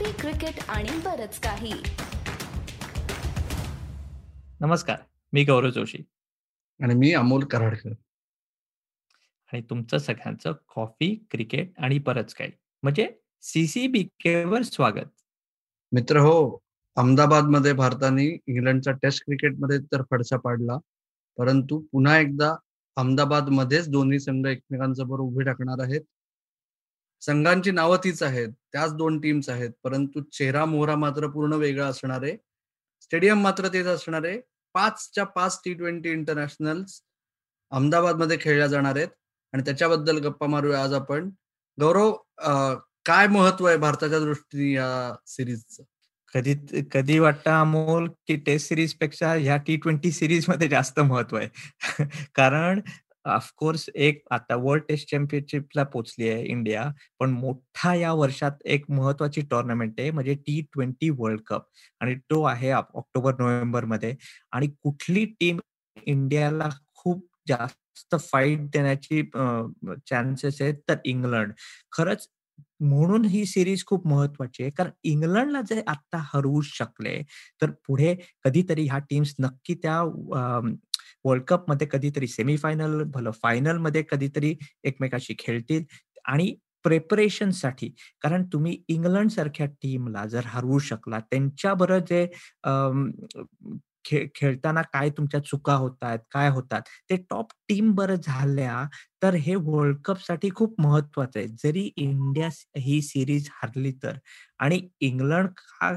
Coffee cricket आणि बरच काही. नमस्कार मी गौरव जोशी. आणि मी अमोल कराडकर. आणि तुमचं सगळ्यांचं कॉफी क्रिकेट आणि बरंच काही. म्हणजे सीसीबीकेवर स्वागत. मित्र हो अहमदाबादमध्ये भारताने इंग्लंडचा टेस्ट क्रिकेटमध्ये तर फडशा पाडला. परंतु पुन्हा एकदा अहमदाबाद मध्येच दोन्ही संघ एकमेकांसमोर उभे टाकणार आहेत. संघांची नावं तीच आहेत त्याच दोन टीम्स आहेत परंतु चेहरा मोहरा मात्र पूर्ण वेगळा असणार आहे. स्टेडियम मात्र तेच असणार आहे. पाचच्या पाच टी ट्वेंटी इंटरनॅशनल्स अहमदाबादमध्ये खेळल्या जाणार आहेत आणि त्याच्याबद्दल गप्पा मारूया आज आपण. गौरव काय महत्त्व आहे भारताच्या दृष्टीने या सिरीजचं कधी कधी वाटतं अमोल की टेस्ट सिरीजपेक्षा ह्या टी ट्वेंटी सिरीजमध्ये जास्त महत्त्व आहे? कारण ऑफकोर्स एक आता वर्ल्ड टेस्ट चॅम्पियनशिपला पोहोचली आहे इंडिया. पण मोठा या वर्षात एक महत्वाची टुर्नामेंट आहे म्हणजे टी ट्वेंटी वर्ल्ड कप आणि तो आहे ऑक्टोबर नोव्हेंबरमध्ये. आणि कुठली टीम इंडियाला खूप जास्त फाईट देण्याची चान्सेस आहेत तर इंग्लंड. खरंच म्हणून ही सिरीज खूप महत्वाची आहे. कारण इंग्लंडला जे आता हरवू शकले तर पुढे कधीतरी ह्या टीम्स नक्की त्या वर्ल्ड कपमध्ये कधीतरी सेमीफायनल भलं फायनलमध्ये कधीतरी एकमेकाशी खेळतील आणि प्रेपरेशनसाठी कारण तुम्ही इंग्लंड सारख्या टीमला जर हरवू शकला त्यांच्याबरोबर जे खेळ खेळताना काय तुमच्या चुका होतात काय होतात ते टॉप टीम बरं झाल्या तर हे वर्ल्ड कपसाठी खूप महत्वाचं आहे. जरी इंडिया ही सिरीज हरली तर. आणि इंग्लंड हा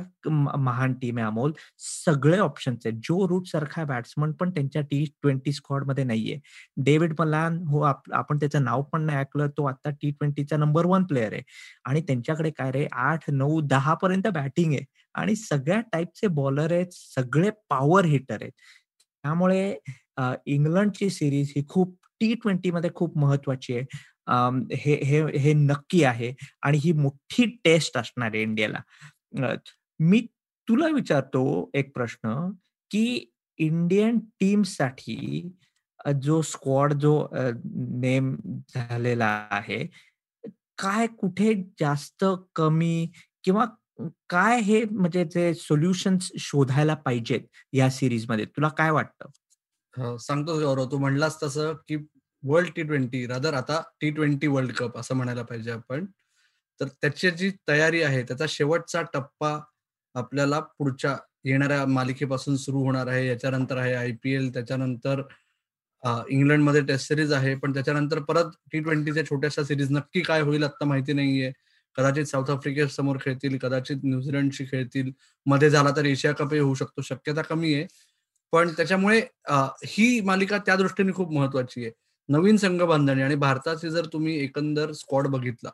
महान टीम आहे अमोल. सगळे ऑप्शन्स आहेत. जो रूट सारखा बॅट्समन पण त्यांच्या टी ट्वेंटी स्क्वॉडमध्ये नाहीये. डेव्हिड मलान हो आपण त्याचं नाव पण नाही ऐकलं तो आता टी ट्वेंटीचा नंबर वन प्लेअर आहे. आणि त्यांच्याकडे काय रे आठ नऊ दहा पर्यंत बॅटिंग आहे. आणि सगळ्या टाईपचे बॉलर आहेत सगळे पॉवर हिटर आहेत. त्यामुळे इंग्लंडची सिरीज ही खूप टी ट्वेंटी मध्ये खूप महत्वाची आहे. हे हे हे नक्की आहे आणि ही मोठी टेस्ट असणार आहे इंडियाला. मी तुला विचारतो एक प्रश्न की इंडियन टीमसाठी जो स्क्वॉड जो नेम झालेला आहे काय कुठे जास्त कमी किंवा काय हे म्हणजे जे सोल्युशन्स शोधायला पाहिजेत या सिरीजमध्ये तुला काय वाटतं? सांगतो गौरव तू म्हणलास तसं की वर्ल्ड टी ट्वेंटी रादर आता टी ट्वेंटी वर्ल्ड कप असं म्हणायला पाहिजे आपण. तर त्याची जी तयारी आहे त्याचा शेवटचा टप्पा आपल्याला पुढच्या येणाऱ्या मालिकेपासून सुरू होणार आहे. याच्यानंतर आहे आय पी एल त्याच्यानंतर इंग्लंडमध्ये टेस्ट सिरीज आहे. पण त्याच्यानंतर परत टी ट्वेंटीच्या छोट्याशा सिरीज नक्की काय होईल आता माहिती नाहीये. कदाचित साऊथ आफ्रिके समोर खेळतील कदाचित न्यूझीलंडशी खेळतील. मध्ये झाला तर एशिया कपही होऊ शकतो शक्यता कमी आहे. पण त्याच्यामुळे ही मालिका त्या दृष्टीने खूप महत्वाची आहे. नवीन संघ बांधणी आणि भारताचे जर तुम्ही एकंदर स्क्वॉड बघितला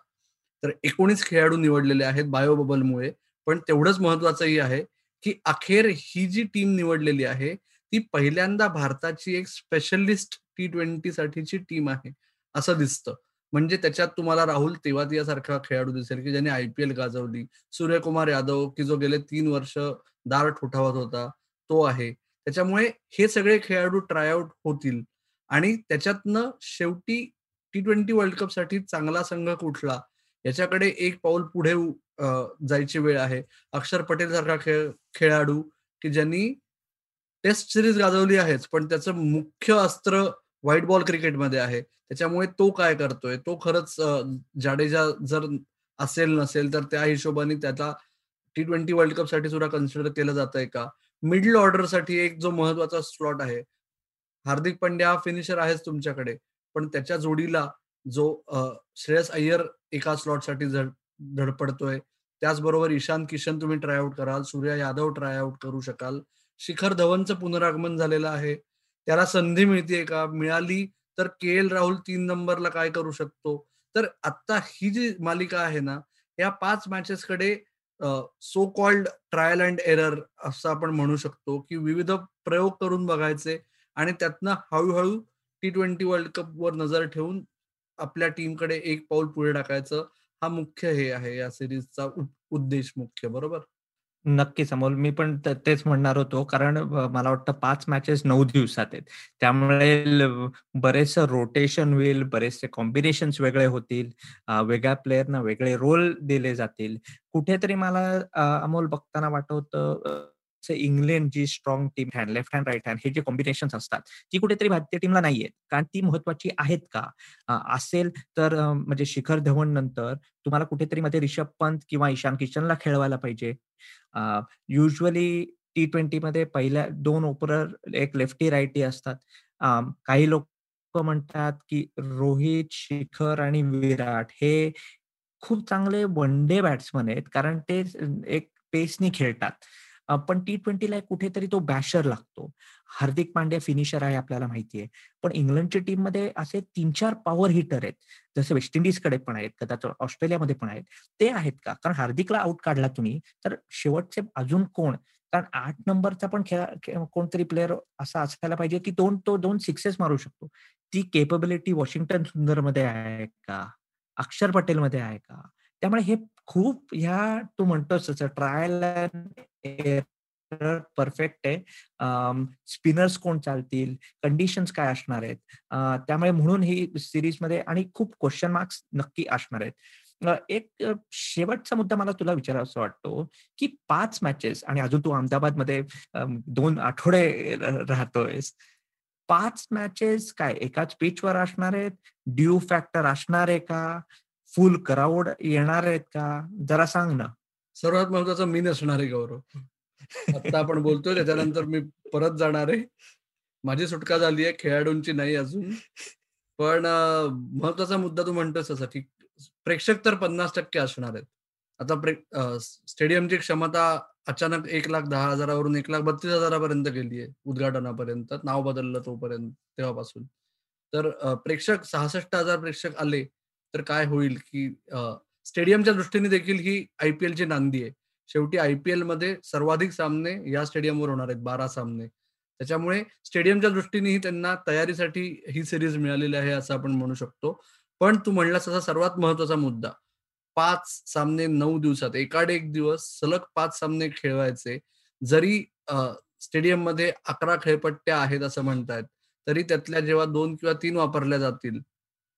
तर एकोणीस खेळाडू निवडलेले आहेत बायो बबलमुळे पण तेवढंच महत्वाचंही आहे की अखेर ही जी टीम निवडलेली आहे ती पहिल्यांदा भारताची एक स्पेशलिस्ट टी ट्वेंटी साठीची टीम आहे असं दिसतं. म्हणजे त्याच्यात तुम्हाला राहुल तेवातिया सारखा खेळाडू दिसेल की ज्याने आयपीएल गाजवली. सूर्यकुमार यादव की जो गेले तीन वर्ष दार ठोठावत होता तो आहे. त्याच्यामुळे हे सगळे खेळाडू ट्रायआउट होतील. आणि त्याच्यातनं शेवटी टी ट्वेंटी वर्ल्ड कपसाठी चांगला संघ कुठला? याच्याकडे एक पाऊल पुढे जायची वेळ आहे. अक्षर पटेल सारखा खेळ खेळाडू की ज्यांनी टेस्ट सिरीज गाजवली आहेच पण त्याचं मुख्य अस्त्र व्हाईट बॉल क्रिकेटमध्ये आहे. त्याच्यामुळे तो काय करतोय? तो खरंच जाडेजा जर असेल नसेल तर त्या हिशोबाने त्याचा टी ट्वेंटी वर्ल्ड कपसाठी सुद्धा कन्सिडर केलं जात आहे का? मिडल ऑर्डरसाठी एक जो महत्त्वाचा स्लॉट आहे. हार्दिक पांड्या हा फिनिशर आहेच तुमच्याकडे. पण त्याच्या जोडीला जो श्रेयस अय्यर एका स्लॉटसाठी धडपडतोय. त्याचबरोबर ईशान किशन तुम्ही ट्रायआउट कराल. सूर्या यादव ट्रायआउट करू शकाल. शिखर धवनचं पुनरागमन झालेलं आहे. त्याला संधी मिळते का? मिळाली तर के एल राहुल तीन नंबरला काय करू शकतो? तर आता ही जी मालिका आहे ना या पाच मॅचेस कडे so called trial and error असं आपण म्हणू शकतो की विविध प्रयोग करून बघायचे आणि त्यातनं हळूहळू टी ट्वेंटी वर्ल्ड कप वर नजर ठेवून आपल्या टीमकडे एक पाऊल पुढे टाकायचं हा मुख्य हे आहे या सिरीजचा उद्देश मुख्य बरोबर? नक्कीच अमोल. मी पण तेच म्हणणार होतो. कारण मला वाटतं पाच मॅचेस नऊ दिवसात आहेत. त्यामुळे बरेचसं रोटेशन होईल, बरेचसे कॉम्बिनेशन्स वेगळे होतील. वेगळ्या प्लेयरना वेगळे रोल दिले जातील. कुठेतरी मला अमोल बघताना वाटत होतं इंग्लंड जी strong team hand left hand right hand हे जे कॉम्बिनेशन असतात ती कुठेतरी भारतीय टीमला नाहीयेत. कारण ती महत्वाची आहेत का? असेल तर म्हणजे शिखर धवन नंतर तुम्हाला कुठेतरी मध्ये रिषभ पंत किंवा ईशान किशनला खेळवायला पाहिजे. युजली टी ट्वेंटी मध्ये पहिल्या दोन ओपनर एक लेफ्टी राईटी असतात. काही लोक म्हणतात की रोहित शिखर आणि विराट हे खूप चांगले वन डे बॅट्समन आहेत. कारण ते एक पेसनी खेळतात. पण टी ट्वेंटीला कुठेतरी तो बॅशर लागतो. हार्दिक पांड्या फिनिशर आहे आपल्याला माहितीये. पण इंग्लंडच्या टीममध्ये असे तीन चार पॉवर हिटर आहेत. जसे वेस्ट इंडिजकडे पण आहेत कदाचित ऑस्ट्रेलियामध्ये पण आहेत. ते आहेत का? कारण हार्दिकला आउट काढला तुम्ही तर शेवटचे अजून कोण? कारण आठ नंबरचा पण खेळ कोणतरी प्लेअर असा असायला पाहिजे की दोन तो दोन सिक्सेस मारू शकतो. ती केपेबिलिटी वॉशिंग्टन सुंदरमध्ये आहे का? अक्षर पटेल मध्ये आहे का? त्यामुळे हे खूप ह्या तू म्हणतोस ट्रायल परफेक्ट आहे. स्पिनर्स कोण चालतील? कंडिशन्स काय असणार आहेत? त्यामुळे म्हणून ही सिरीजमध्ये आणि खूप क्वेश्चन मार्क्स नक्की असणार आहेत. एक शेवटचा मुद्दा मला तुला विचारायचा वाटतो की पाच मॅचेस आणि अजून तू अहमदाबादमध्ये दोन आठवडे राहतोयस. पाच मॅचेस काय एकाच पिचवर असणार आहेत? ड्यू फॅक्टर असणार आहे का? फुल क्राऊड येणार आहेत का? जरा सांग ना. सर्वात महत्वाचं मी नसणार आहे गौरव. आता आपण बोलतोय त्याच्यानंतर मी परत जाणार आहे. माझी सुटका झाली आहे खेळाडूंची नाही अजून. पण महत्त्वाचा मुद्दा तू म्हणतोस असा की प्रेक्षक तर पन्नास टक्के असणार आहेत. आता स्टेडियमची क्षमता अचानक एक लाख दहा हजारावरून एक लाख बत्तीस हजारापर्यंत गेली आहे उद्घाटनापर्यंत नाव बदललं तोपर्यंत तेव्हापासून. तर प्रेक्षक सहासष्ट हजार प्रेक्षक आले तर काय होईल की स्टेडियमच्या दृष्टीने देखील ही आयपीएलची नांदी आहे. शेवटी आयपीएलमध्ये सर्वाधिक सामने या स्टेडियमवर होणार आहेत बारा सामने. त्याच्यामुळे स्टेडियमच्या दृष्टीनेही त्यांना तयारीसाठी ही सिरीज मिळालेली आहे असं आपण म्हणू शकतो. पण तू म्हणलास असा सर्वात महत्त्वाचा मुद्दा. पाच सामने नऊ दिवसात एकाड एक दिवस सलग पाच सामने खेळवायचे. जरी स्टेडियममध्ये अकरा खेळपट्ट्या आहेत असं म्हणतायत तरी त्यातल्या जेव्हा दोन किंवा तीन वापरल्या जातील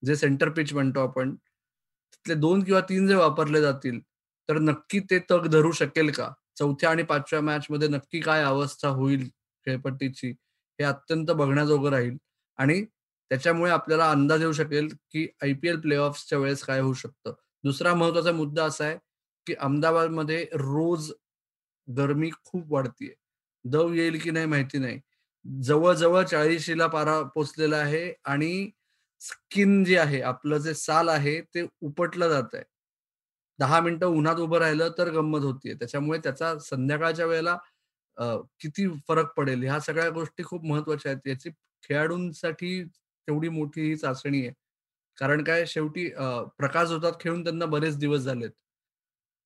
जे सेंटर पिच म्हणतो आपण तिथले दोन किंवा तीन जे वापरले जातील तर नक्की ते तग धरू शकेल का? चौथ्या आणि पाचव्या मॅच मध्ये नक्की काय अवस्था होईल खेळपट्टीची हे अत्यंत बघण्याजोगं राहील. आणि त्याच्यामुळे आपल्याला अंदाज येऊ शकेल की आयपीएल प्ले ऑफच्या वेळेस काय होऊ शकतं. दुसरा महत्त्वाचा मुद्दा असा आहे की अहमदाबादमध्ये रोज गरमी खूप वाढतीये. दव येईल की नाही माहिती नाही. जवळजवळ चाळीशीला पारा पोचलेला आहे आणि स्किन जे आहे आपलं जे साल आहे ते उपटलं जात आहे दहा मिनिटं उन्हात उभं राहिलं तर गंमत होतीये. त्याच्यामुळे त्याचा संध्याकाळच्या वेळेला किती फरक पडेल? ह्या सगळ्या गोष्टी खूप महत्त्वाच्या आहेत. याची खेळाडूंसाठी तेवढी मोठी ही चाचणी आहे. कारण काय? शेवटी प्रकाश होतात खेळून त्यांना बरेच दिवस झालेत.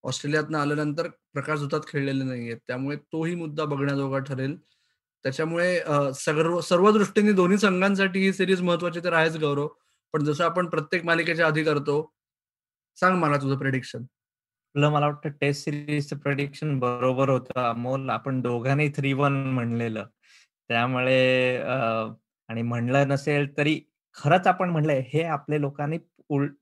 ऑस्ट्रेलियातनं आल्यानंतर प्रकाश होतात खेळलेले नाहीयेत. त्यामुळे तोही मुद्दा बघण्याजोगा ठरेल. त्याच्यामुळे सर्व सर्व दृष्टीने दोन्ही संघांसाठी ही सिरीज महत्वाची तर आहेच गौरव. पण जसं आपण प्रत्येक मालिकेच्या आधी करतो सांग मला तुझं प्रेडिक्शन तुला मला वाटतं टेस्ट सिरीजचं प्रेडिक्शन बरोबर होतं अमोल. आपण दोघांनी थ्री वन म्हणलेलं. त्यामुळे आणि म्हणलं नसेल तरी खरंच आपण म्हणलंय हे आपले लोकांनी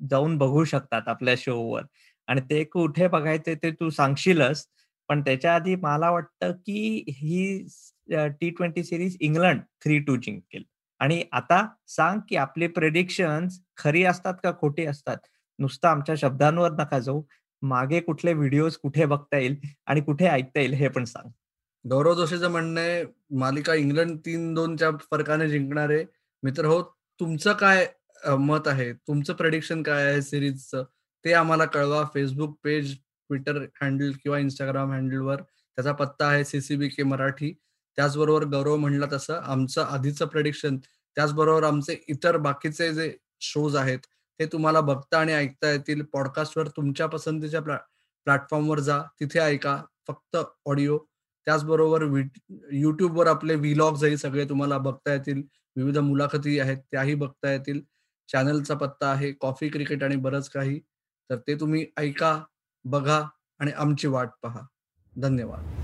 जाऊन बघू शकतात आपल्या शोवर आणि ते कुठे बघायचे ते तू सांगशीलच पण त्याच्या आधी मला वाटतं की ही T twenty series England three two जिंकेल आणि आता सांग की आपले प्रेडिक्शन खरी असतात का खोटी असतात? नुसतं आमच्या शब्दांवर नका जाऊ. मागे कुठले व्हिडिओज कुठे बघता येईल आणि कुठे ऐकता येईल हे पण सांग. गौरव जोशीचं म्हणणं आहे मालिका इंग्लंड तीन दोनच्या फरकाने जिंकणार आहे मित्र हो तुमचं काय मत आहे? तुमचं प्रेडिक्शन काय आहे सिरीजचं ते आम्हाला कळवा. फेसबुक पेज ट्विटर हँडल किंवा इंस्टाग्राम हँडलवर त्याचा पत्ता आहे सीसीबी के मराठी. त्याचबरोबर गौरव म्हणला तसं आमचं आधीचं प्रेडिक्शन त्याचबरोबर आमचे इतर बाकीचे जे शोज आहेत ते तुम्हाला बघता आणि ऐकता येतील. पॉडकास्टवर तुमच्या पसंतीच्या प्लॅ प्लॅटफॉर्मवर जा तिथे ऐका फक्त ऑडिओ त्याचबरोबर युट्यूबवर आपले व्हिलॉग्सही सगळे तुम्हाला बघता येतील. विविध मुलाखती आहेत त्याही बघता येतील. चॅनलचा पत्ता आहे कॉफी क्रिकेट आणि बरंच काही. तर ते तुम्ही ऐका बघा आणि आमची वाट पहा. धन्यवाद.